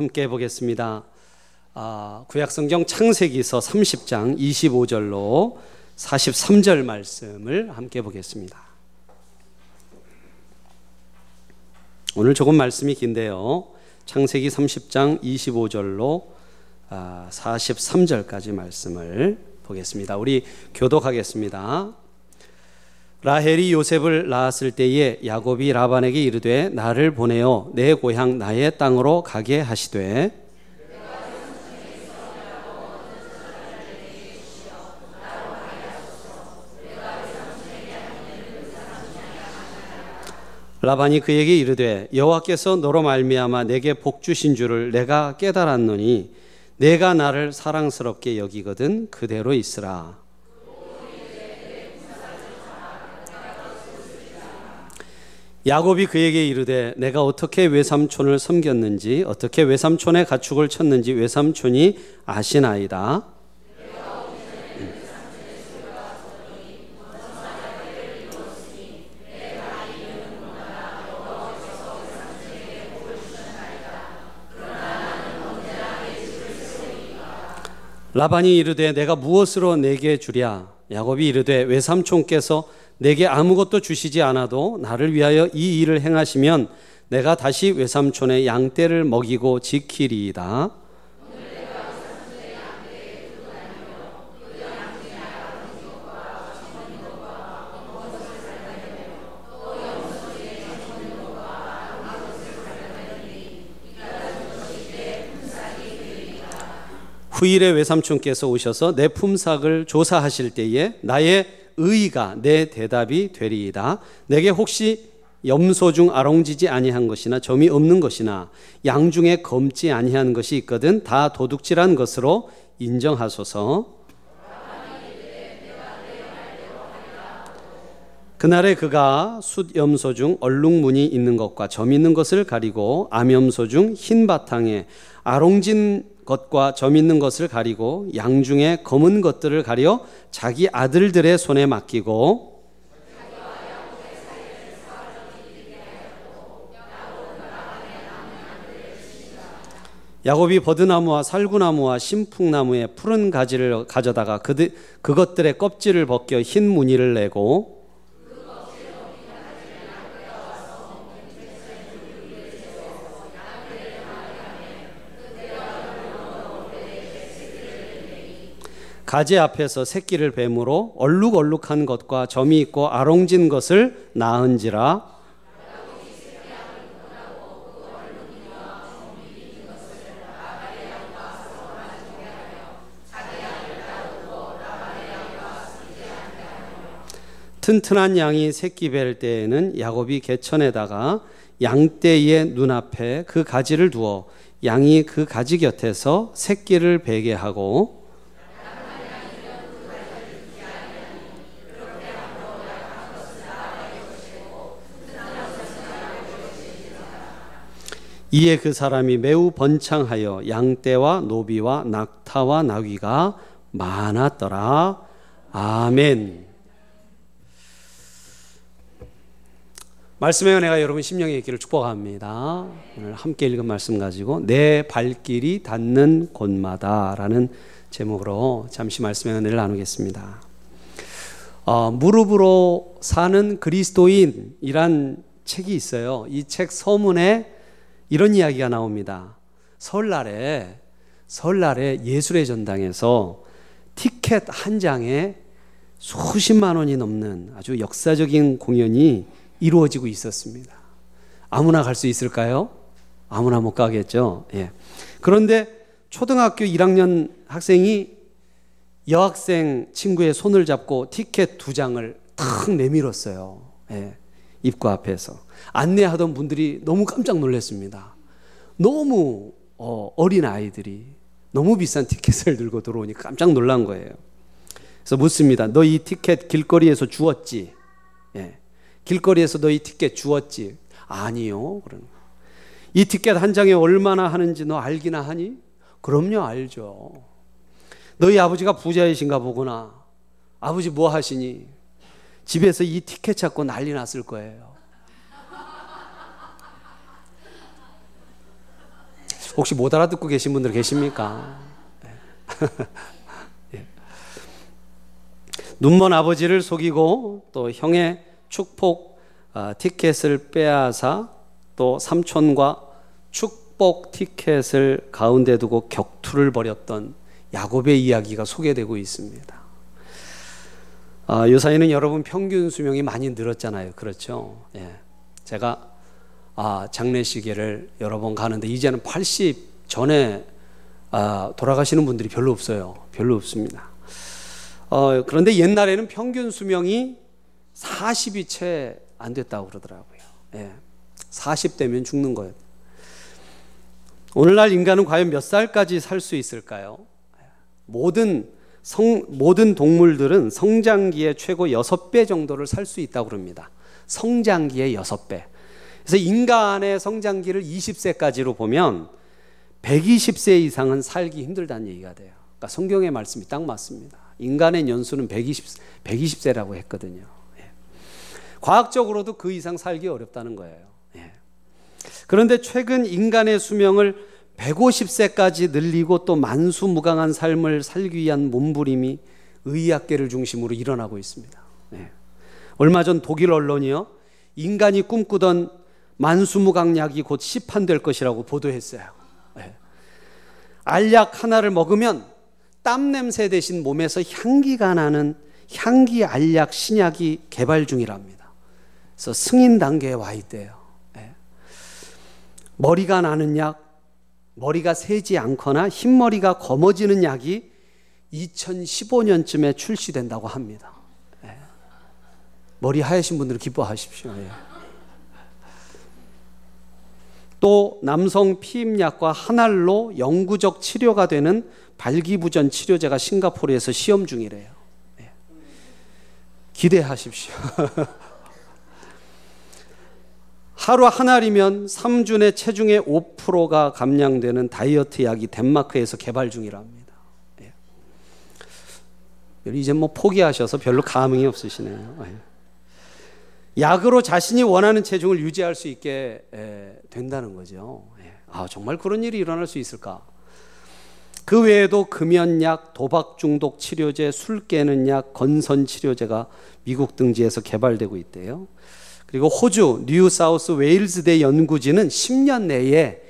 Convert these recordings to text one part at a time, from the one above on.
함께 보겠습니다. 아, 구약성경 창세기서 30장 25절로 43절 말씀을 함께 보겠습니다. 오늘 조금 말씀이 긴데요. 창세기 30장 25절로 43절까지 말씀을 보겠습니다. 우리 교독하겠습니다. 라헬이 요셉을 낳았을 때에 야곱이 라반에게 이르되 나를 보내어 내 고향 나의 땅으로 가게 하시되. 라반이 그에게 이르되 여호와께서 너로 말미암아 내게 복 주신 줄을 내가 깨달았노니 내가 나를 사랑스럽게 여기거든 그대로 있으라 야곱이 그에게 이르되 내가 어떻게 외삼촌을 섬겼는지 어떻게 외삼촌의 가축을 쳤는지 외삼촌이 아시나이다. 라반이 이르되 내가 무엇으로 내게 주랴 야곱이 이르되 외삼촌께서 내게 아무것도 주시지 않아도 나를 위하여 이 일을 행하시면 내가 다시 외삼촌의 양떼를 먹이고 지키리이다. 후일에 외삼촌께서 오셔서 내 품삯을 조사하실 때에 나의 의가 내 대답이 되리이다. 내게 혹시 염소 중 아롱지지 아니한 것이나 점이 없는 것이나 양 중에 검지 아니한 것이 있거든 다 도둑질한 것으로 인정하소서. 그날에 그가 숫염소 중 얼룩무늬 있는 것과 점 있는 것을 가리고 암염소 중 흰 바탕에 아롱진 것과 점 있는 것을 가리고 양 중에 검은 것들을 가려 자기 아들들의 손에 맡기고 야곱이 버드나무와 살구나무와 신풍나무의 푸른 가지를 가져다가 그들, 그것들의 껍질을 벗겨 흰 무늬를 내고 가지 앞에서 새끼를 뱀으로 얼룩얼룩한 것과 점이 있고 아롱진 것을 낳은지라. 튼튼한 양이 새끼 뵐 때에는 야곱이 개천에다가 양떼의 눈앞에 그 가지를 두어 양이 그 가지 곁에서 새끼를 베게 하고 이에 그 사람이 매우 번창하여 양떼와 노비와 낙타와 나귀가 많았더라. 아멘. 말씀의 은혜가 여러분 심령의 있기를 축복합니다. 오늘 함께 읽은 말씀 가지고 내 발길이 닿는 곳마다라는 제목으로 잠시 말씀의 은혜를 나누겠습니다. 어, 무릎으로 사는 그리스도인이란 책이 있어요. 이 책 서문에 이런 이야기가 나옵니다. 설날에 설날에 예술의 전당에서 티켓 한 장에 수십만 원이 넘는 아주 역사적인 공연이 이루어지고 있었습니다. 아무나 갈 수 있을까요? 아무나 못 가겠죠. 예. 그런데 초등학교 1학년 학생이 여학생 친구의 손을 잡고 티켓 두 장을 탁 내밀었어요. 예. 입구 앞에서. 안내하던 분들이 너무 깜짝 놀랐습니다. 너무 어, 린 아이들이 너무 비싼 티켓을 들고 들어오니 깜짝 놀란 거예요. 그래서 묻습니다. 너 이 티켓 길거리에서 주었지? 예. 길거리에서 너 이 티켓 주었지? 아니요. 그런 이 티켓 한 장에 얼마나 하는지 너 알기나 하니? 그럼요, 알죠. 너희 아버지가 부자이신가 보구나. 아버지 뭐 하시니? 집에서 이 티켓 찾고 난리 났을 거예요. 혹시 못 알아듣고 계신 분들 계십니까? 예. 눈먼 아버지를 속이고 또 형의 축복 아, 티켓을 빼앗아 또 삼촌과 축복 티켓을 가운데 두고 격투를 벌였던 야곱의 이야기가 소개되고 있습니다. 아, 요사이는 여러분 평균 수명이 많이 늘었잖아요. 그렇죠? 예. 제가 아, 장례식에를 여러 번 가는데 이제는 80 전에 아, 돌아가시는 분들이 별로 없어요. 별로 없습니다. 어, 그런데 옛날에는 평균 수명이 40이 채 안 됐다고 그러더라고요. 예. 40대면 죽는 거예요. 오늘날 인간은 과연 몇 살까지 살 수 있을까요? 모든 성, 모든 동물들은 성장기의 최고 6배 정도를 살 수 있다고 그럽니다. 성장기의 6배. 그래서 인간의 성장기를 20세까지로 보면 120세 이상은 살기 힘들다는 얘기가 돼요. 그러니까 성경의 말씀이 딱 맞습니다. 인간의 연수는 120, 120세라고 했거든요. 예. 과학적으로도 그 이상 살기 어렵다는 거예요. 예. 그런데 최근 인간의 수명을 150세까지 늘리고 또 만수무강한 삶을 살기 위한 몸부림이 의학계를 중심으로 일어나고 있습니다. 예. 얼마 전 독일 언론이요. 인간이 꿈꾸던 만수무강약이 곧 시판될 것이라고 보도했어요. 알약 하나를 먹으면 땀 냄새 대신 몸에서 향기가 나는 향기 알약 신약이 개발 중이랍니다. 그래서 승인 단계에 와 있대요. 예. 머리가 나는 약, 머리가 새지 않거나 흰머리가 검어지는 약이 2015년쯤에 출시된다고 합니다. 예. 머리 하얘신 분들은 기뻐하십시오. 예. 또 남성 피임약과 한 알로 영구적 치료가 되는 발기부전 치료제가 싱가포르에서 시험 중이래요. 네. 기대하십시오. 하루 한 알이면 3주내 체중의 5%가 감량되는 다이어트 약이 덴마크에서 개발 중이랍니다. 네. 이제 뭐 포기하셔서 별로 감흥이 없으시네요. 네. 약으로 자신이 원하는 체중을 유지할 수 있게 된다는 거죠. 예. 아, 정말 그런 일이 일어날 수 있을까? 그 외에도 금연약, 도박 중독 치료제, 술 깨는 약, 건선 치료제가 미국 등지에서 개발되고 있대요. 그리고 호주 뉴 사우스 웨일즈대 연구진은 10년 내에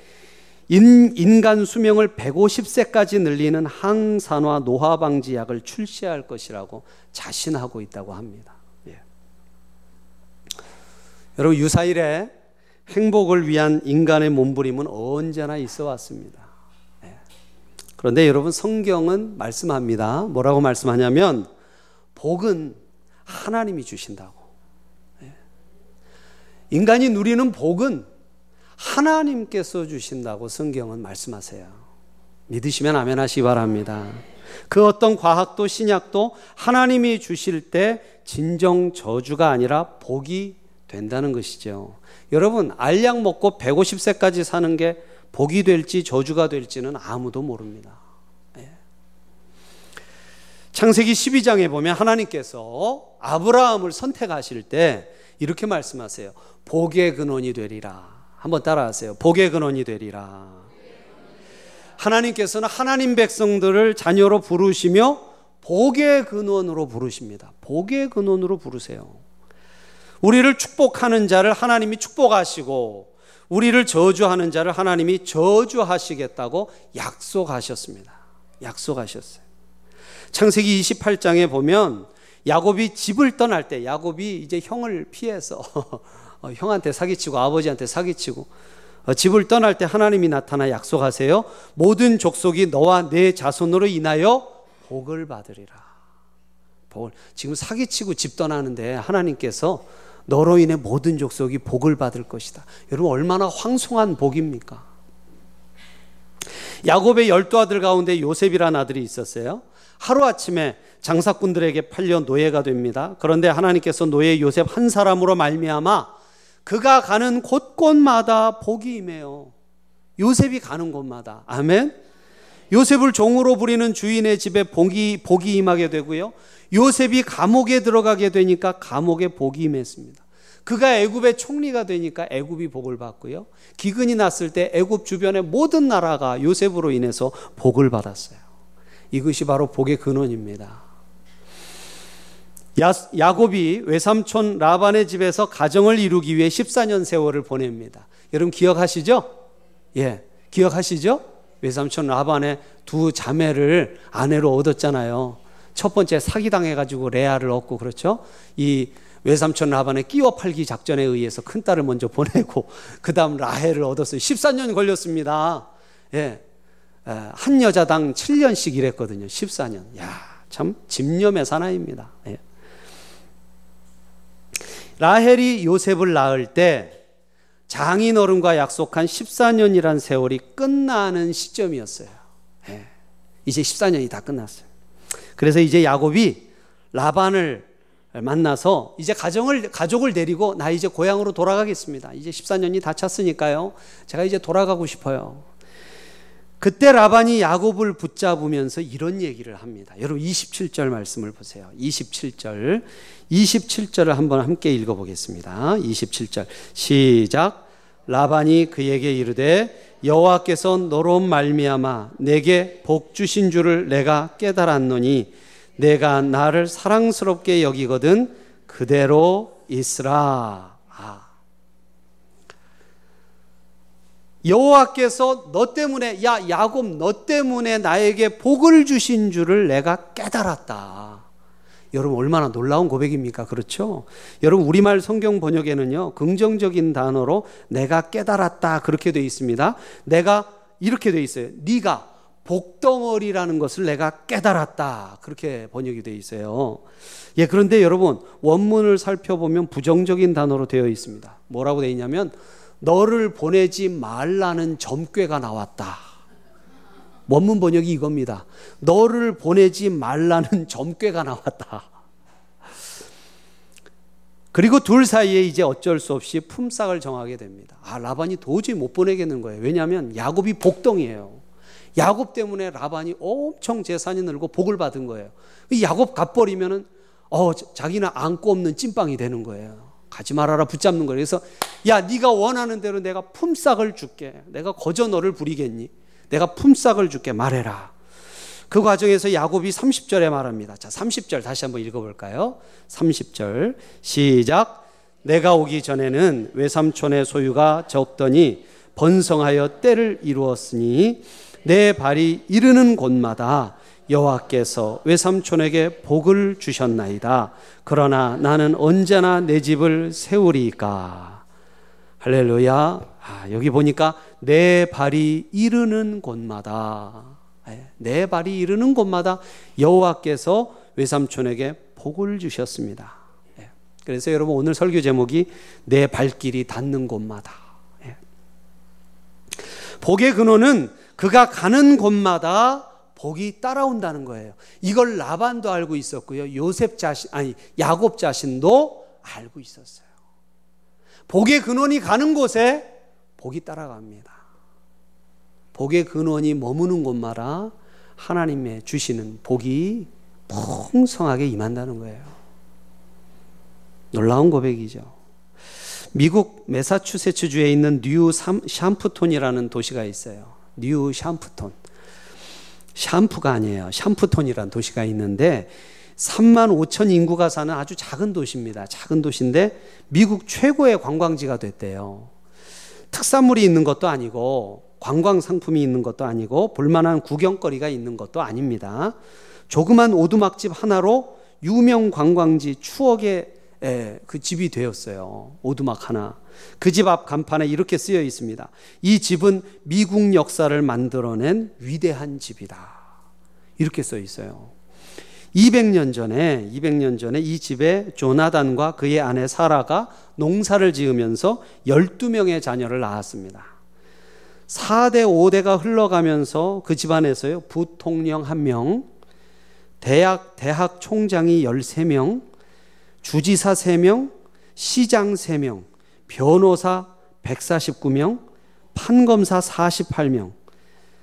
인, 간 수명을 150세까지 늘리는 항산화 노화 방지 약을 출시할 것이라고 자신하고 있다고 합니다. 여러분 유사일에 행복을 위한 인간의 몸부림은 언제나 있어 왔습니다. 네. 그런데 여러분 성경은 말씀합니다. 뭐라고 말씀하냐면 복은 하나님이 주신다고. 네. 인간이 누리는 복은 하나님께서 주신다고 성경은 말씀하세요. 믿으시면 아멘 하시기 바랍니다. 그 어떤 과학도 신약도 하나님이 주실 때 진정 저주가 아니라 복이 된다는 것이죠. 여러분, 알약 먹고 150세까지 사는 게 복이 될지 저주가 될지는 아무도 모릅니다. 예. 창세기 12장에 보면 하나님께서 아브라함을 선택하실 때 이렇게 말씀하세요. 복의 근원이 되리라. 한번 따라하세요. 복의 근원이 되리라. 하나님께서는 하나님 백성들을 자녀로 부르시며 복의 근원으로 부르십니다. 복의 근원으로 부르세요. 우리를 축복하는 자를 하나님이 축복하시고 우리를 저주하는 자를 하나님이 저주하시겠다고 약속하셨습니다. 약속하셨어요. 창세기 28장에 보면 야곱이 집을 떠날 때 야곱이 이제 형을 피해서 어, 형한테 사기치고 아버지한테 사기치고 어, 집을 떠날 때 하나님이 나타나 약속하세요. 모든 족속이 너와 내 자손으로 인하여 복을 받으리라. 복을 지금 사기치고 집 떠나는데 하나님께서 너로 인해 모든 족속이 복을 받을 것이다. 여러분 얼마나 황송한 복입니까? 야곱의 열두 아들 가운데 요셉이라는 아들이 있었어요. 하루아침에 장사꾼들에게 팔려 노예가 됩니다. 그런데 하나님께서 노예 요셉 한 사람으로 말미암아 그가 가는 곳곳마다 복이 임해요. 요셉이 가는 곳마다. 아멘. 요셉을 종으로 부리는 주인의 집에 복이, 복이 임하게 되고요. 요셉이 감옥에 들어가게 되니까 감옥에 복이 임했습니다. 그가 애굽의 총리가 되니까 애굽이 복을 받고요. 기근이 났을 때 애굽 주변의 모든 나라가 요셉으로 인해서 복을 받았어요. 이것이 바로 복의 근원입니다. 야, 야곱이 외삼촌 라반의 집에서 가정을 이루기 위해 14년 세월을 보냅니다. 여러분 기억하시죠? 예, 기억하시죠? 외삼촌 라반의 두 자매를 아내로 얻었잖아요. 첫 번째 사기당해가지고 레아를 얻고 그렇죠? 이 외삼촌 라반의 끼워 팔기 작전에 의해서 큰 딸을 먼저 보내고 그 다음 라헬을 얻었어요. 14년 걸렸습니다. 예. 한 여자당 7년씩 일했거든요. 14년. 야, 참 집념의 사나이입니다. 예. 라헬이 요셉을 낳을 때 장인 어른과 약속한 14년이란 세월이 끝나는 시점이었어요. 예. 이제 14년이 다 끝났어요. 그래서 이제 야곱이 라반을 만나서 이제 가정을 가족을 데리고 나 이제 고향으로 돌아가겠습니다. 이제 14년이 다 찼으니까요. 제가 이제 돌아가고 싶어요. 그때 라반이 야곱을 붙잡으면서 이런 얘기를 합니다. 여러분 27절 말씀을 보세요. 27절. 27절을 한번 함께 읽어 보겠습니다. 27절. 시작. 라반이 그에게 이르되 여호와께서 너로 말미암아 내게 복 주신 줄을 내가 깨달았노니 내가 나를 사랑스럽게 여기거든 그대로 있으라. 여호와께서 너 때문에 야 야곱 너 때문에 나에게 복을 주신 줄을 내가 깨달았다. 여러분 얼마나 놀라운 고백입니까? 그렇죠? 여러분 우리말 성경 번역에는요. 긍정적인 단어로 내가 깨달았다 그렇게 되어 있습니다. 내가 이렇게 되어 있어요. 네가 복덩어리라는 것을 내가 깨달았다. 그렇게 번역이 되어 있어요. 예, 그런데 여러분 원문을 살펴보면 부정적인 단어로 되어 있습니다. 뭐라고 되어 있냐면 너를 보내지 말라는 점괘가 나왔다. 원문 번역이 이겁니다. 너를 보내지 말라는 점괘가 나왔다. 그리고 둘 사이에 이제 어쩔 수 없이 품삯을 정하게 됩니다. 아, 라반이 도저히 못 보내겠는 거예요. 왜냐하면 야곱이 복덩이에요. 야곱 때문에 라반이 엄청 재산이 늘고 복을 받은 거예요. 야곱 갚버리면은 어, 자기는 안고 없는 찐빵이 되는 거예요. 가지 말아라 붙잡는 거예요. 그래서 야 네가 원하는 대로 내가 품삯을 줄게. 내가 거저 너를 부리겠니? 내가 품삯을 줄게 말해라. 그 과정에서 야곱이 30절에 말합니다. 자, 30절 다시 한번 읽어볼까요? 30절 시작. 내가 오기 전에는 외삼촌의 소유가 적더니 번성하여 때를 이루었으니 내 발이 이르는 곳마다 여호와께서 외삼촌에게 복을 주셨나이다. 그러나 나는 언제나 내 집을 세우리까. 할렐루야. 아, 여기 보니까 내 발이 이르는 곳마다 예, 내 발이 이르는 곳마다 여호와께서 외삼촌에게 복을 주셨습니다. 예, 그래서 여러분 오늘 설교 제목이 내 발길이 닿는 곳마다. 예. 복의 근원은 그가 가는 곳마다 복이 따라온다는 거예요. 이걸 라반도 알고 있었고요. 요셉 자신, 아니, 야곱 자신도 알고 있었어요. 복의 근원이 가는 곳에 복이 따라갑니다. 복의 근원이 머무는 곳마다 하나님의 주시는 복이 풍성하게 임한다는 거예요. 놀라운 고백이죠. 미국 메사추세츠주에 있는 뉴 샴푸톤이라는 도시가 있어요. 뉴 샴푸톤. 샴푸가 아니에요. 샴푸톤이라는 도시가 있는데 3만 5천 인구가 사는 아주 작은 도시입니다. 작은 도시인데 미국 최고의 관광지가 됐대요. 특산물이 있는 것도 아니고 관광 상품이 있는 것도 아니고 볼만한 구경거리가 있는 것도 아닙니다. 조그만 오두막집 하나로 유명 관광지 추억의 그 집이 되었어요. 오두막 하나. 그 집 앞 간판에 이렇게 쓰여 있습니다. 이 집은 미국 역사를 만들어낸 위대한 집이다. 이렇게 써 있어요. 200년 전에 200년 전에 이 집에 조나단과 그의 아내 사라가 농사를 지으면서 12명의 자녀를 낳았습니다. 4대 5대가 흘러가면서 그 집안에서요. 부통령 1명, 대학 대학 총장이 13명, 주지사 3명, 시장 3명, 변호사 149명, 판검사 48명,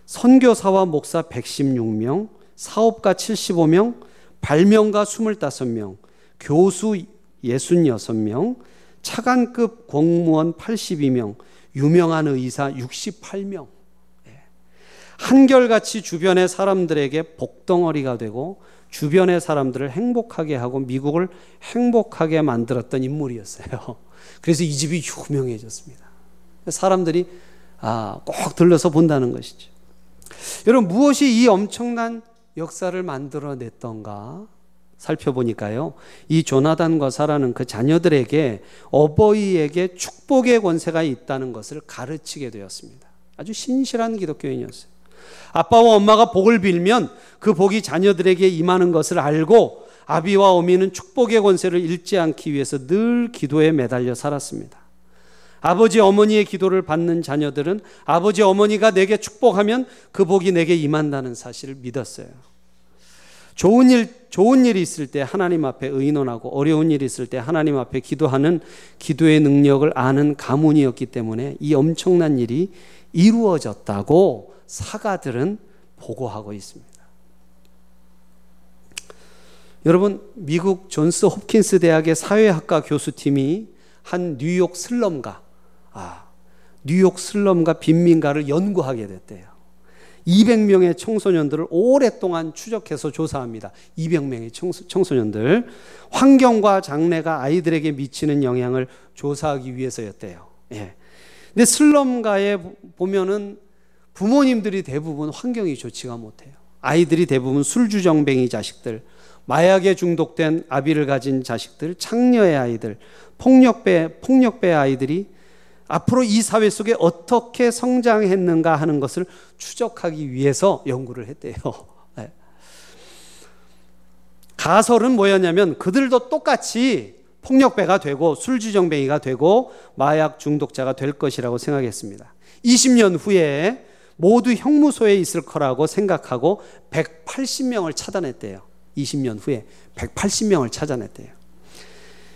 선교사와 목사 116명, 사업가 75명, 발명가 25명, 교수 66명, 차관급 공무원 82명, 유명한 의사 68명. 예. 한결같이 주변의 사람들에게 복덩어리가 되고 주변의 사람들을 행복하게 하고 미국을 행복하게 만들었던 인물이었어요. 그래서 이 집이 유명해졌습니다. 사람들이 아, 꼭 들러서 본다는 것이죠. 여러분 무엇이 이 엄청난 역사를 만들어냈던가 살펴보니까요. 이 조나단과 사라는 그 자녀들에게 어버이에게 축복의 권세가 있다는 것을 가르치게 되었습니다. 아주 신실한 기독교인이었어요. 아빠와 엄마가 복을 빌면 그 복이 자녀들에게 임하는 것을 알고 아비와 어미는 축복의 권세를 잃지 않기 위해서 늘 기도에 매달려 살았습니다. 아버지 어머니의 기도를 받는 자녀들은 아버지 어머니가 내게 축복하면 그 복이 내게 임한다는 사실을 믿었어요. 좋은 일, 좋은 일이 있을 때 하나님 앞에 의논하고 어려운 일이 있을 때 하나님 앞에 기도하는 기도의 능력을 아는 가문이었기 때문에 이 엄청난 일이 이루어졌다고 사가들은 보고하고 있습니다. 여러분, 미국 존스 홉킨스 대학의 사회학과 교수팀이 한 뉴욕 슬럼가, 아, 뉴욕 슬럼가 빈민가를 연구하게 됐대요. 200명의 청소년들을 오랫동안 추적해서 조사합니다. 200명의 청소, 년들 환경과 장래가 아이들에게 미치는 영향을 조사하기 위해서였대요. 예. 근데 슬럼가에 보면은 부모님들이 대부분 환경이 좋지가 못해요. 아이들이 대부분 술주정뱅이 자식들, 마약에 중독된 아비를 가진 자식들, 창녀의 아이들, 폭력배, 폭력배 아이들이 앞으로 이 사회 속에 어떻게 성장했는가 하는 것을 추적하기 위해서 연구를 했대요. 네. 가설은 뭐였냐면 그들도 똑같이 폭력배가 되고 술주정뱅이가 되고 마약 중독자가 될 것이라고 생각했습니다. 20년 후에 모두 형무소에 있을 거라고 생각하고 180명을 찾아냈대요. 20년 후에 180명을 찾아냈대요.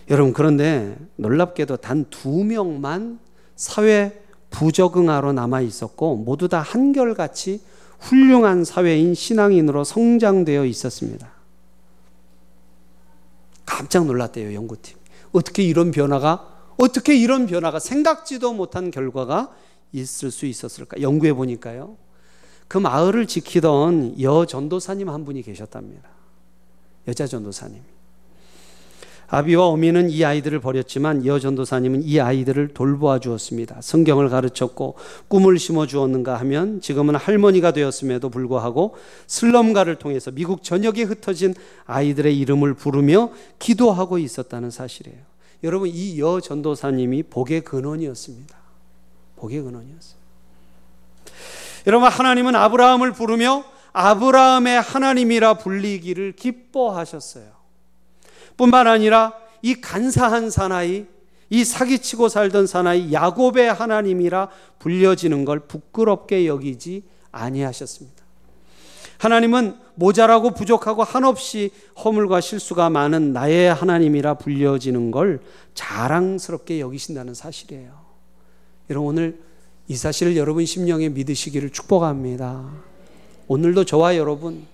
여러분 그런데 놀랍게도 단 두 명만 사회 부적응하로 남아 있었고 모두 다 한결같이 훌륭한 사회인 신앙인으로 성장되어 있었습니다. 깜짝 놀랐대요, 연구팀. 어떻게 이런 변화가, 어떻게 이런 변화가 생각지도 못한 결과가 있을 수 있었을까? 연구해 보니까요. 그 마을을 지키던 여 전도사님 한 분이 계셨답니다. 여자 전도사님. 아비와 어미는 이 아이들을 버렸지만 여 전도사님은 이 아이들을 돌보아 주었습니다. 성경을 가르쳤고 꿈을 심어 주었는가 하면 지금은 할머니가 되었음에도 불구하고 슬럼가를 통해서 미국 전역에 흩어진 아이들의 이름을 부르며 기도하고 있었다는 사실이에요. 여러분 이 여 전도사님이 복의 근원이었습니다. 복의 근원이었어요. 여러분 하나님은 아브라함을 부르며 아브라함의 하나님이라 불리기를 기뻐하셨어요. 뿐만 아니라 이 간사한 사나이, 이 사기치고 살던 사나이 야곱의 하나님이라 불려지는 걸 부끄럽게 여기지 아니하셨습니다. 하나님은 모자라고 부족하고 한없이 허물과 실수가 많은 나의 하나님이라 불려지는 걸 자랑스럽게 여기신다는 사실이에요. 여러분 오늘 이 사실을 여러분 심령에 믿으시기를 축복합니다. 오늘도 저와 여러분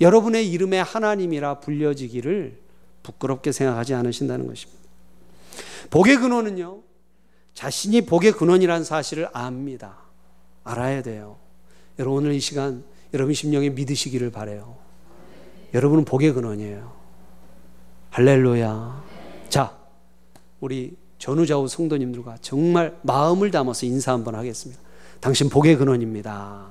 여러분의 이름에 하나님이라 불려지기를 부끄럽게 생각하지 않으신다는 것입니다. 복의 근원은요, 자신이 복의 근원이라는 사실을 압니다. 알아야 돼요. 여러분 오늘 이 시간 여러분 심령에 믿으시기를 바래요. 여러분은 복의 근원이에요. 할렐루야. 자, 우리 전우좌우 성도님들과 정말 마음을 담아서 인사 한번 하겠습니다. 당신 복의 근원입니다.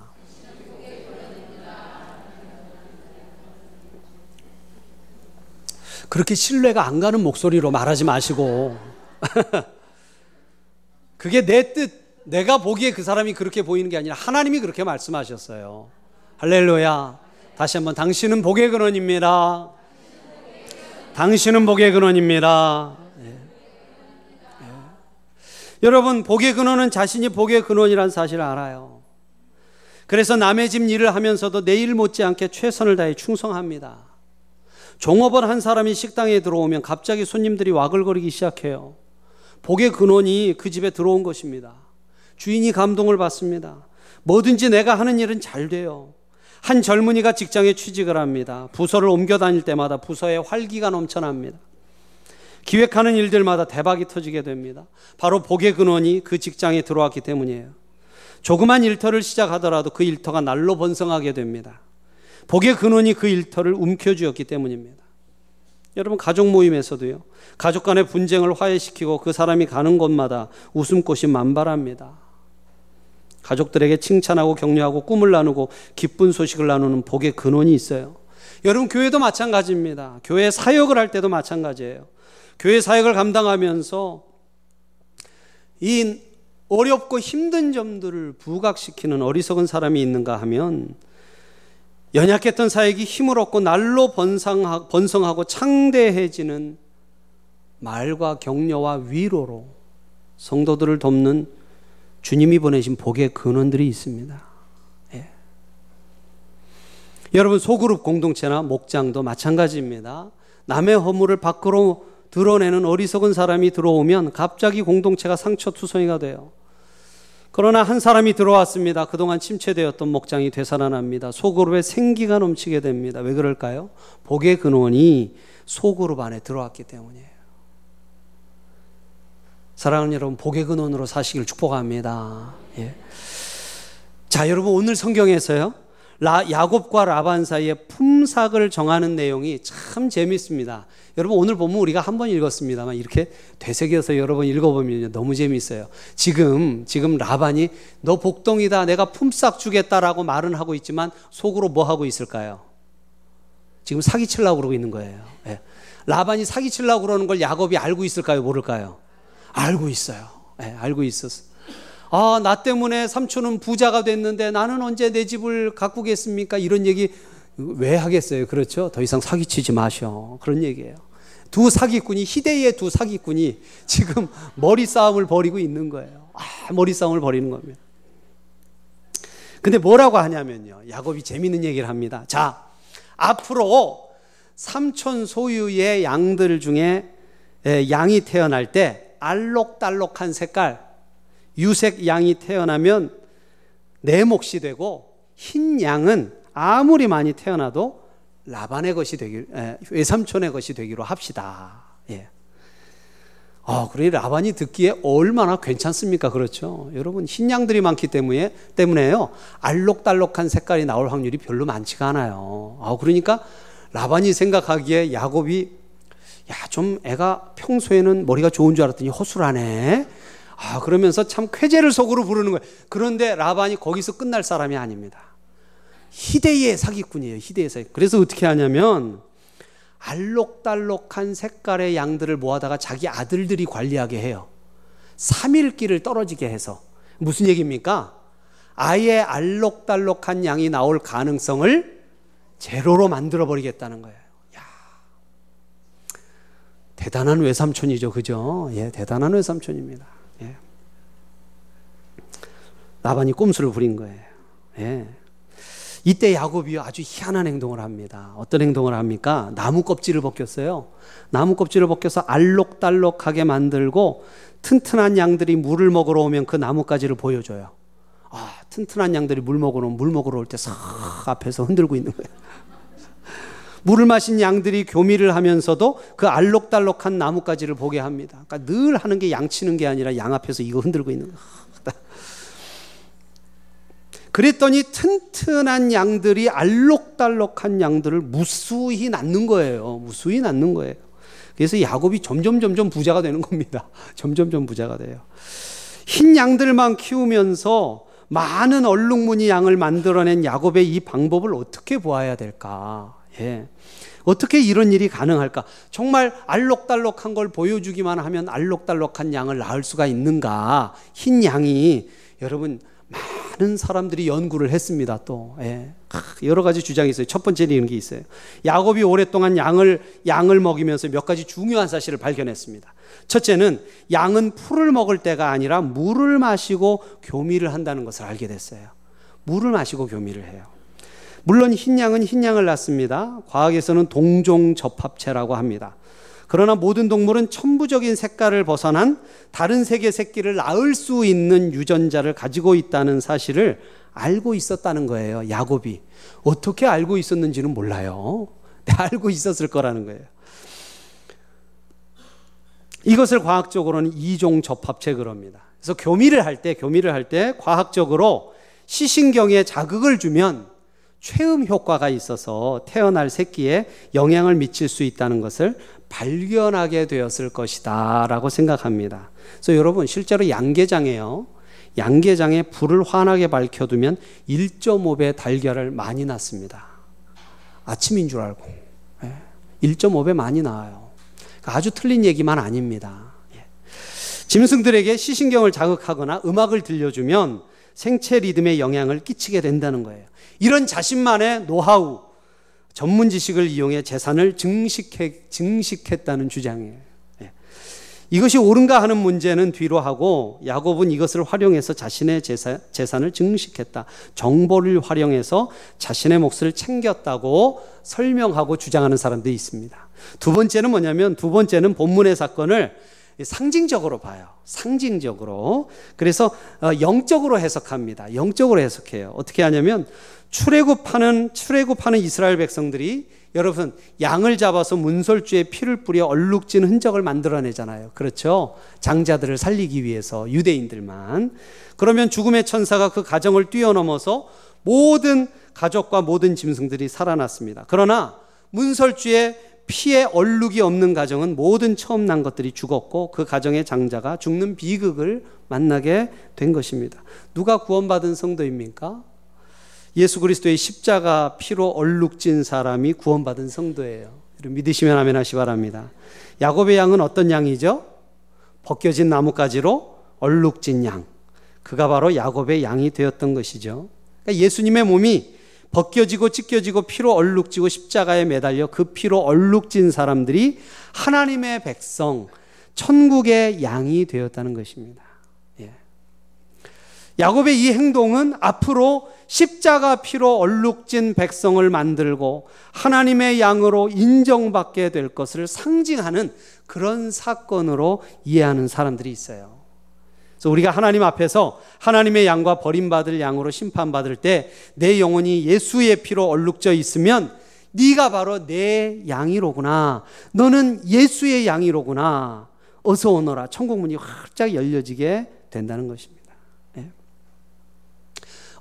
그렇게 신뢰가 안 가는 목소리로 말하지 마시고. 그게 내 뜻, 내가 보기에 그 사람이 그렇게 보이는 게 아니라 하나님이 그렇게 말씀하셨어요. 할렐루야. 다시 한번 당신은 복의 근원입니다. 당신은 복의 근원입니다. 여러분, 복의 근원은 자신이 복의 근원이라는 사실을 알아요. 그래서 남의 집 일을 하면서도 내일 못지않게 최선을 다해 충성합니다. 종업원 한 사람이 식당에 들어오면 갑자기 손님들이 와글거리기 시작해요. 복의 근원이 그 집에 들어온 것입니다. 주인이 감동을 받습니다. 뭐든지 내가 하는 일은 잘 돼요. 한 젊은이가 직장에 취직을 합니다. 부서를 옮겨 다닐 때마다 부서에 활기가 넘쳐납니다. 기획하는 일들마다 대박이 터지게 됩니다. 바로 복의 근원이 그 직장에 들어왔기 때문이에요. 조그만 일터를 시작하더라도 그 일터가 날로 번성하게 됩니다. 복의 근원이 그 일터를 움켜쥐었기 때문입니다. 여러분 가족 모임에서도요. 가족 간의 분쟁을 화해시키고 그 사람이 가는 곳마다 웃음꽃이 만발합니다. 가족들에게 칭찬하고 격려하고 꿈을 나누고 기쁜 소식을 나누는 복의 근원이 있어요. 여러분 교회도 마찬가지입니다. 교회 사역을 할 때도 마찬가지예요. 교회 사역을 감당하면서 이 어렵고 힘든 점들을 부각시키는 어리석은 사람이 있는가 하면 연약했던 사역이 힘을 얻고 날로 번성하고 창대해지는 말과 격려와 위로로 성도들을 돕는 주님이 보내신 복의 근원들이 있습니다. 예. 여러분 소그룹 공동체나 목장도 마찬가지입니다. 남의 허물을 밖으로 드러내는 어리석은 사람이 들어오면 갑자기 공동체가 상처투성이가 돼요. 그러나 한 사람이 들어왔습니다. 그동안 침체되었던 목장이 되살아납니다. 소그룹에 생기가 넘치게 됩니다. 왜 그럴까요? 복의 근원이 소그룹 안에 들어왔기 때문이에요. 사랑하는 여러분, 복의 근원으로 사시길 축복합니다. 예. 자, 여러분, 오늘 성경에서요, 라, 야곱과 라반 사이의 품삭을 정하는 내용이 참 재밌습니다. 여러분 오늘 보면 우리가 한 번 읽었습니다만 이렇게 되새겨서 여러 번 읽어보면 너무 재미있어요. 지금 지금 라반이 너 복동이다 내가 품삯 주겠다라고 말은 하고 있지만 속으로 뭐 하고 있을까요? 지금 사기치려고 그러고 있는 거예요. 예. 라반이 사기치려고 그러는 걸 야곱이 알고 있을까요? 모를까요? 알고 있어요. 예, 알고 있었어. 아, 나 때문에 삼촌은 부자가 됐는데 나는 언제 내 집을 가꾸겠습니까? 이런 얘기 왜 하겠어요? 그렇죠? 더 이상 사기치지 마셔. 그런 얘기예요. 두 사기꾼이, 희대의 두 사기꾼이 지금 머리 싸움을 벌이고 있는 거예요. 아, 머리 싸움을 벌이는 겁니다. 근데 뭐라고 하냐면요. 야곱이 재밌는 얘기를 합니다. 자, 앞으로 삼촌 소유의 양들 중에 양이 태어날 때 알록달록한 색깔, 유색 양이 태어나면 내 몫이 되고 흰 양은 아무리 많이 태어나도 라반의 것이 되길 외삼촌의 것이 되기로 합시다. 예. 아, 그러니 라반이 듣기에 얼마나 괜찮습니까? 그렇죠. 여러분 흰 양들이 많기 때문에 때문에요. 알록달록한 색깔이 나올 확률이 별로 많지가 않아요. 아, 그러니까 라반이 생각하기에 야곱이 야, 좀 애가 평소에는 머리가 좋은 줄 알았더니 허술하네. 아, 그러면서 참 쾌재를 속으로 부르는 거예요. 그런데 라반이 거기서 끝날 사람이 아닙니다. 희대의 사기꾼이에요. 희대의 사기. 그래서 어떻게 하냐면 알록달록한 색깔의 양들을 모아다가 자기 아들들이 관리하게 해요. 3일 길을 떨어지게 해서 무슨 얘기입니까? 아예 알록달록한 양이 나올 가능성을 제로로 만들어 버리겠다는 거예요. 야. 대단한 외삼촌이죠. 그죠? 예, 대단한 외삼촌입니다. 예. 라반이 꼼수를 부린 거예요. 예. 이때 야곱이 아주 희한한 행동을 합니다. 어떤 행동을 합니까? 나무 껍질을 벗겼어요. 나무 껍질을 벗겨서 알록달록하게 만들고 튼튼한 양들이 물을 먹으러 오면 그 나뭇가지를 보여줘요. 아, 튼튼한 양들이 물 먹으러 오면 물 먹으러 올 때 싹 앞에서 흔들고 있는 거예요. 물을 마신 양들이 교미를 하면서도 그 알록달록한 나뭇가지를 보게 합니다. 그러니까 늘 하는 게 양치는 게 아니라 양 앞에서 이거 흔들고 있는 거예요. 그랬더니 튼튼한 양들이 알록달록한 양들을 무수히 낳는 거예요. 무수히 낳는 거예요. 그래서 야곱이 점점 점점 부자가 되는 겁니다. 점점 점 부자가 돼요. 흰 양들만 키우면서 많은 얼룩무늬 양을 만들어낸 야곱의 이 방법을 어떻게 보아야 될까? 예. 어떻게 이런 일이 가능할까? 정말 알록달록한 걸 보여주기만 하면 알록달록한 양을 낳을 수가 있는가? 흰 양이 여러분 많은 사람들이 연구를 했습니다. 또 예. 여러 가지 주장이 있어요. 첫 번째는 이런 게 있어요. 야곱이 오랫동안 양을 양을 먹이면서 몇 가지 중요한 사실을 발견했습니다. 첫째는 양은 풀을 먹을 때가 아니라 물을 마시고 교미를 한다는 것을 알게 됐어요. 물을 마시고 교미를 해요. 물론 흰 양은 흰 양을 낳습니다. 과학에서는 동종 접합체라고 합니다. 그러나 모든 동물은 천부적인 색깔을 벗어난 다른 색의 새끼를 낳을 수 있는 유전자를 가지고 있다는 사실을 알고 있었다는 거예요. 야곱이. 어떻게 알고 있었는지는 몰라요. 알고 있었을 거라는 거예요. 이것을 과학적으로는 이종 접합체 그럽니다. 그래서 교미를 할 때, 교미를 할 때 과학적으로 시신경에 자극을 주면 최음 효과가 있어서 태어날 새끼에 영향을 미칠 수 있다는 것을 발견하게 되었을 것이다 라고 생각합니다. 그래서 여러분 실제로 양계장에요. 양계장에 불을 환하게 밝혀두면 1.5배 달걀을 많이 낳습니다. 아침인 줄 알고. 1.5배 예. 많이 나와요. 그러니까 아주 틀린 얘기만 아닙니다. 예. 짐승들에게 시신경을 자극하거나 음악을 들려주면 생체 리듬에 영향을 끼치게 된다는 거예요. 이런 자신만의 노하우, 전문 지식을 이용해 재산을 증식해, 증식했다는 주장이에요. 예. 이것이 옳은가 하는 문제는 뒤로 하고 야곱은 이것을 활용해서 자신의 재산, 재산을 증식했다. 정보를 활용해서 자신의 몫을 챙겼다고 설명하고 주장하는 사람들이 있습니다. 두 번째는 뭐냐면 두 번째는 본문의 사건을 상징적으로 봐요. 상징적으로. 그래서 어, 영적으로 해석합니다. 영적으로 해석해요. 어떻게 하냐면 출애굽하는 출애굽하는 이스라엘 백성들이 여러분 양을 잡아서 문설주에 피를 뿌려 얼룩진 흔적을 만들어내잖아요. 그렇죠? 장자들을 살리기 위해서 유대인들만. 그러면 죽음의 천사가 그 가정을 뛰어넘어서 모든 가족과 모든 짐승들이 살아났습니다. 그러나 문설주에 피에 얼룩이 없는 가정은 모든 처음 난 것들이 죽었고 그 가정의 장자가 죽는 비극을 만나게 된 것입니다. 누가 구원받은 성도입니까? 예수 그리스도의 십자가 피로 얼룩진 사람이 구원받은 성도예요. 믿으시면 아멘 하시 바랍니다. 야곱의 양은 어떤 양이죠? 벗겨진 나뭇가지로 얼룩진 양. 그가 바로 야곱의 양이 되었던 것이죠. 그러니까 예수님의 몸이 벗겨지고 찢겨지고 피로 얼룩지고 십자가에 매달려 그 피로 얼룩진 사람들이 하나님의 백성, 천국의 양이 되었다는 것입니다. 예. 야곱의 이 행동은 앞으로 십자가 피로 얼룩진 백성을 만들고 하나님의 양으로 인정받게 될 것을 상징하는 그런 사건으로 이해하는 사람들이 있어요. 그래서 우리가 하나님 앞에서 하나님의 양과 버림받을 양으로 심판받을 때 내 영혼이 예수의 피로 얼룩져 있으면 네가 바로 내 양이로구나. 너는 예수의 양이로구나. 어서 오너라. 천국 문이 활짝 열려지게 된다는 것입니다. 네.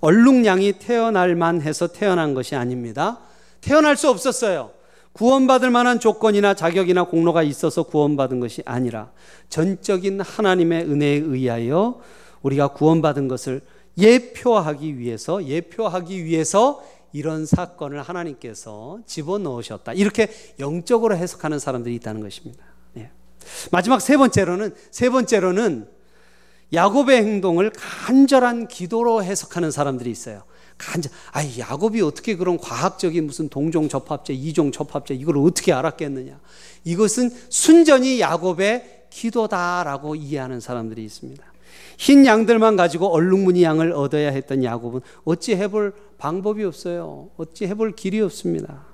얼룩 양이 태어날 만 해서 태어난 것이 아닙니다. 태어날 수 없었어요. 구원받을 만한 조건이나 자격이나 공로가 있어서 구원받은 것이 아니라 전적인 하나님의 은혜에 의하여 우리가 구원받은 것을 예표하기 위해서 예표하기 위해서 이런 사건을 하나님께서 집어넣으셨다. 이렇게 영적으로 해석하는 사람들이 있다는 것입니다. 예. 마지막 세 번째로는 세 번째로는 야곱의 행동을 간절한 기도로 해석하는 사람들이 있어요. 간절, 아, 야곱이 어떻게 그런 과학적인 무슨 동종 접합제, 이종 접합제 이걸 어떻게 알았겠느냐? 이것은 순전히 야곱의 기도다라고 이해하는 사람들이 있습니다. 흰 양들만 가지고 얼룩무늬 양을 얻어야 했던 야곱은 어찌 해볼 방법이 없어요. 어찌 해볼 길이 없습니다.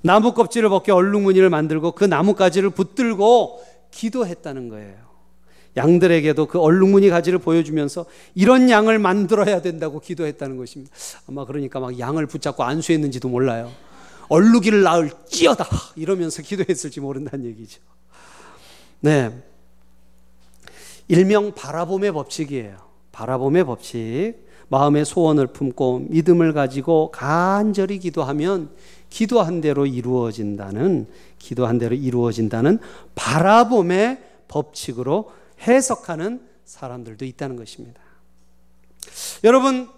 나무 껍질을 벗겨 얼룩무늬를 만들고 그 나뭇가지를 붙들고 기도했다는 거예요. 양들에게도 그 얼룩무늬 가지를 보여주면서 이런 양을 만들어야 된다고 기도했다는 것입니다. 아마 그러니까 막 양을 붙잡고 안수했는지도 몰라요. 얼룩이를 낳을 찌어다 이러면서 기도했을지 모른다는 얘기죠. 네. 일명 바라봄의 법칙이에요. 바라봄의 법칙. 마음의 소원을 품고 믿음을 가지고 간절히 기도하면 기도한 대로 이루어진다는 기도한 대로 이루어진다는 바라봄의 법칙으로 해석하는 사람들도 있다는 것입니다. 여러분,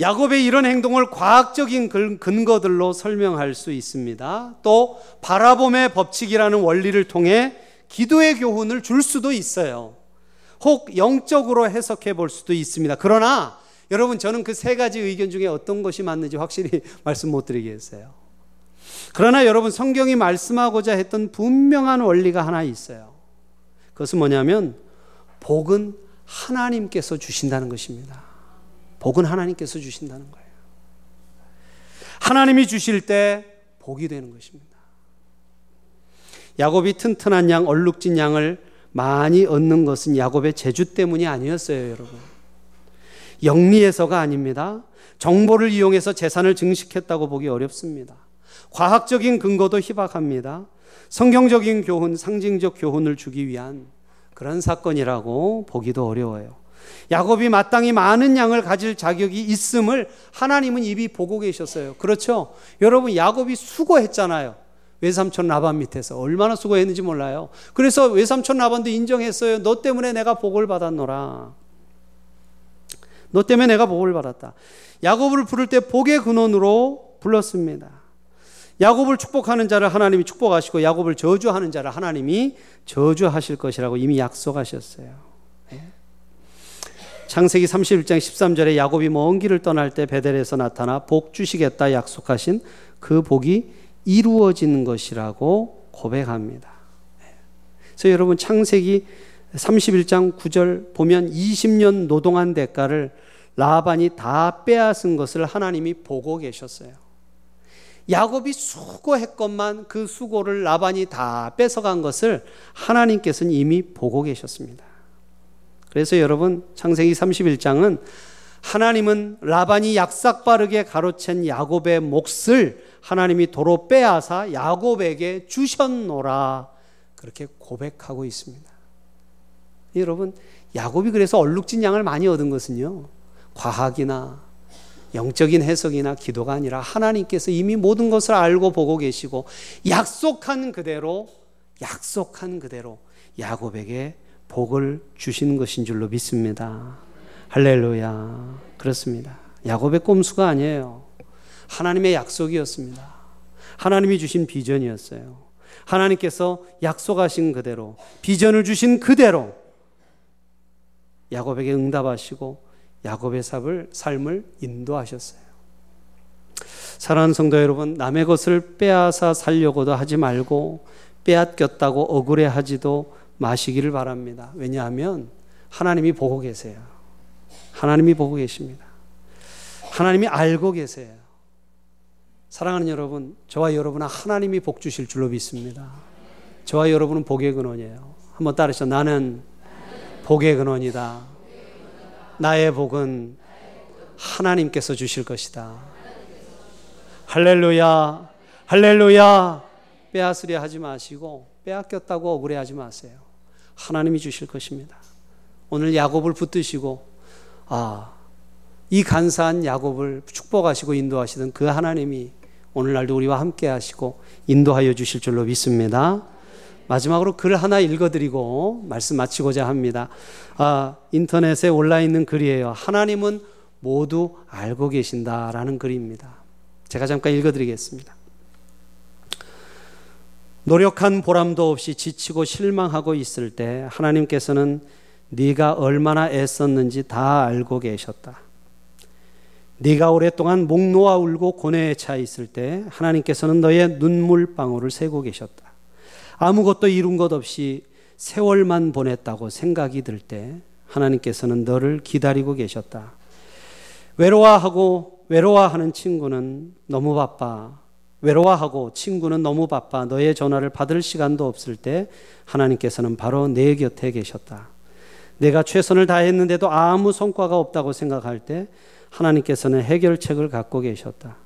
야곱의 이런 행동을 과학적인 근거들로 설명할 수 있습니다. 또 바라봄의 법칙이라는 원리를 통해 기도의 교훈을 줄 수도 있어요. 혹 영적으로 해석해 볼 수도 있습니다. 그러나 여러분 저는 그 세 가지 의견 중에 어떤 것이 맞는지 확실히 말씀 못 드리겠어요. 그러나 여러분 성경이 말씀하고자 했던 분명한 원리가 하나 있어요. 그것은 뭐냐면 복은 하나님께서 주신다는 것입니다. 복은 하나님께서 주신다는 거예요. 하나님이 주실 때 복이 되는 것입니다. 야곱이 튼튼한 양, 얼룩진 양을 많이 얻는 것은 야곱의 재주 때문이 아니었어요, 여러분. 영리해서가 아닙니다. 정보를 이용해서 재산을 증식했다고 보기 어렵습니다. 과학적인 근거도 희박합니다. 성경적인 교훈, 상징적 교훈을 주기 위한 그런 사건이라고 보기도 어려워요. 야곱이 마땅히 많은 양을 가질 자격이 있음을 하나님은 이미 보고 계셨어요. 그렇죠? 여러분, 야곱이 수고했잖아요. 외삼촌 라반 밑에서 얼마나 수고했는지 몰라요. 그래서 외삼촌 라반도 인정했어요. 너 때문에 내가 복을 받았노라. 너 때문에 내가 복을 받았다. 야곱을 부를 때 복의 근원으로 불렀습니다. 야곱을 축복하는 자를 하나님이 축복하시고 야곱을 저주하는 자를 하나님이 저주하실 것이라고 이미 약속하셨어요. 네. 창세기 31장 13절에 야곱이 먼 길을 떠날 때 베델에서 나타나 복 주시겠다 약속하신 그 복이 이루어진 것이라고 고백합니다. 네. 그래서 여러분 창세기 31장 9절 보면 20년 노동한 대가를 라반이 다 빼앗은 것을 하나님이 보고 계셨어요. 야곱이 수고했건만 그 수고를 라반이 다 뺏어간 것을 하나님께서는 이미 보고 계셨습니다. 그래서 여러분 창세기 31장은 하나님은 라반이 약삭빠르게 가로챈 야곱의 몫을 하나님이 도로 빼앗아 야곱에게 주셨노라 그렇게 고백하고 있습니다. 여러분 야곱이 그래서 얼룩진 양을 많이 얻은 것은요 과학이나 영적인 해석이나 기도가 아니라 하나님께서 이미 모든 것을 알고 보고 계시고 약속한 그대로 약속한 그대로 야곱에게 복을 주시는 것인 줄로 믿습니다. 할렐루야. 그렇습니다. 야곱의 꼼수가 아니에요. 하나님의 약속이었습니다. 하나님이 주신 비전이었어요. 하나님께서 약속하신 그대로 비전을 주신 그대로 야곱에게 응답하시고 야곱의 삶을, 삶을 인도하셨어요. 사랑하는 성도 여러분, 남의 것을 빼앗아 살려고도 하지 말고 빼앗겼다고 억울해하지도 마시기를 바랍니다. 왜냐하면 하나님이 보고 계세요. 하나님이 보고 계십니다. 하나님이 알고 계세요. 사랑하는 여러분, 저와 여러분은 하나님이 복 주실 줄로 믿습니다. 저와 여러분은 복의 근원이에요. 한번 따르시죠. 나는 복의 근원이다. 나의 복은 하나님께서 주실 것이다. 할렐루야, 할렐루야. 빼앗으려 하지 마시고 빼앗겼다고 억울해하지 마세요. 하나님이 주실 것입니다. 오늘 야곱을 붙드시고 아, 이 간사한 야곱을 축복하시고 인도하시던 그 하나님이 오늘날도 우리와 함께 하시고 인도하여 주실 줄로 믿습니다. 마지막으로 글 하나 읽어드리고 말씀 마치고자 합니다. 아, 인터넷에 올라 있는 글이에요. 하나님은 모두 알고 계신다라는 글입니다. 제가 잠깐 읽어드리겠습니다. 노력한 보람도 없이 지치고 실망하고 있을 때 하나님께서는 네가 얼마나 애썼는지 다 알고 계셨다. 네가 오랫동안 목 놓아 울고 고뇌에 차 있을 때 하나님께서는 너의 눈물 방울을 세고 계셨다. 아무것도 이룬 것 없이 세월만 보냈다고 생각이 들 때 하나님께서는 너를 기다리고 계셨다. 외로워하고 외로워하는 친구는 너무 바빠. 외로워하고 친구는 너무 바빠. 너의 전화를 받을 시간도 없을 때 하나님께서는 바로 내 곁에 계셨다. 내가 최선을 다했는데도 아무 성과가 없다고 생각할 때 하나님께서는 해결책을 갖고 계셨다.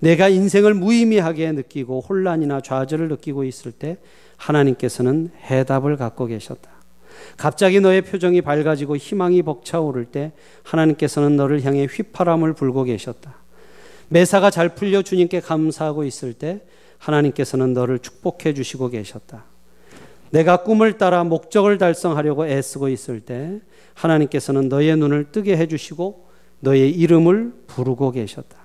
내가 인생을 무의미하게 느끼고 혼란이나 좌절을 느끼고 있을 때 하나님께서는 해답을 갖고 계셨다. 갑자기 너의 표정이 밝아지고 희망이 벅차오를 때 하나님께서는 너를 향해 휘파람을 불고 계셨다. 매사가 잘 풀려 주님께 감사하고 있을 때 하나님께서는 너를 축복해 주시고 계셨다. 내가 꿈을 따라 목적을 달성하려고 애쓰고 있을 때 하나님께서는 너의 눈을 뜨게 해주시고 너의 이름을 부르고 계셨다.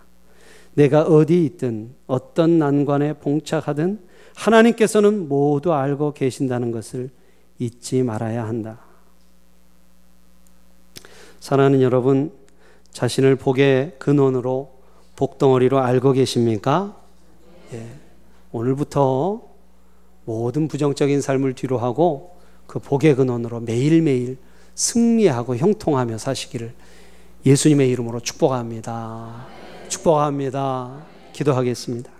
내가 어디 있든 어떤 난관에 봉착하든 하나님께서는 모두 알고 계신다는 것을 잊지 말아야 한다. 사랑하는 여러분, 자신을 복의 근원으로 복덩어리로 알고 계십니까? 예. 오늘부터 모든 부정적인 삶을 뒤로 하고 그 복의 근원으로 매일매일 승리하고 형통하며 사시기를 예수님의 이름으로 축복합니다. 축복합니다. 기도하겠습니다.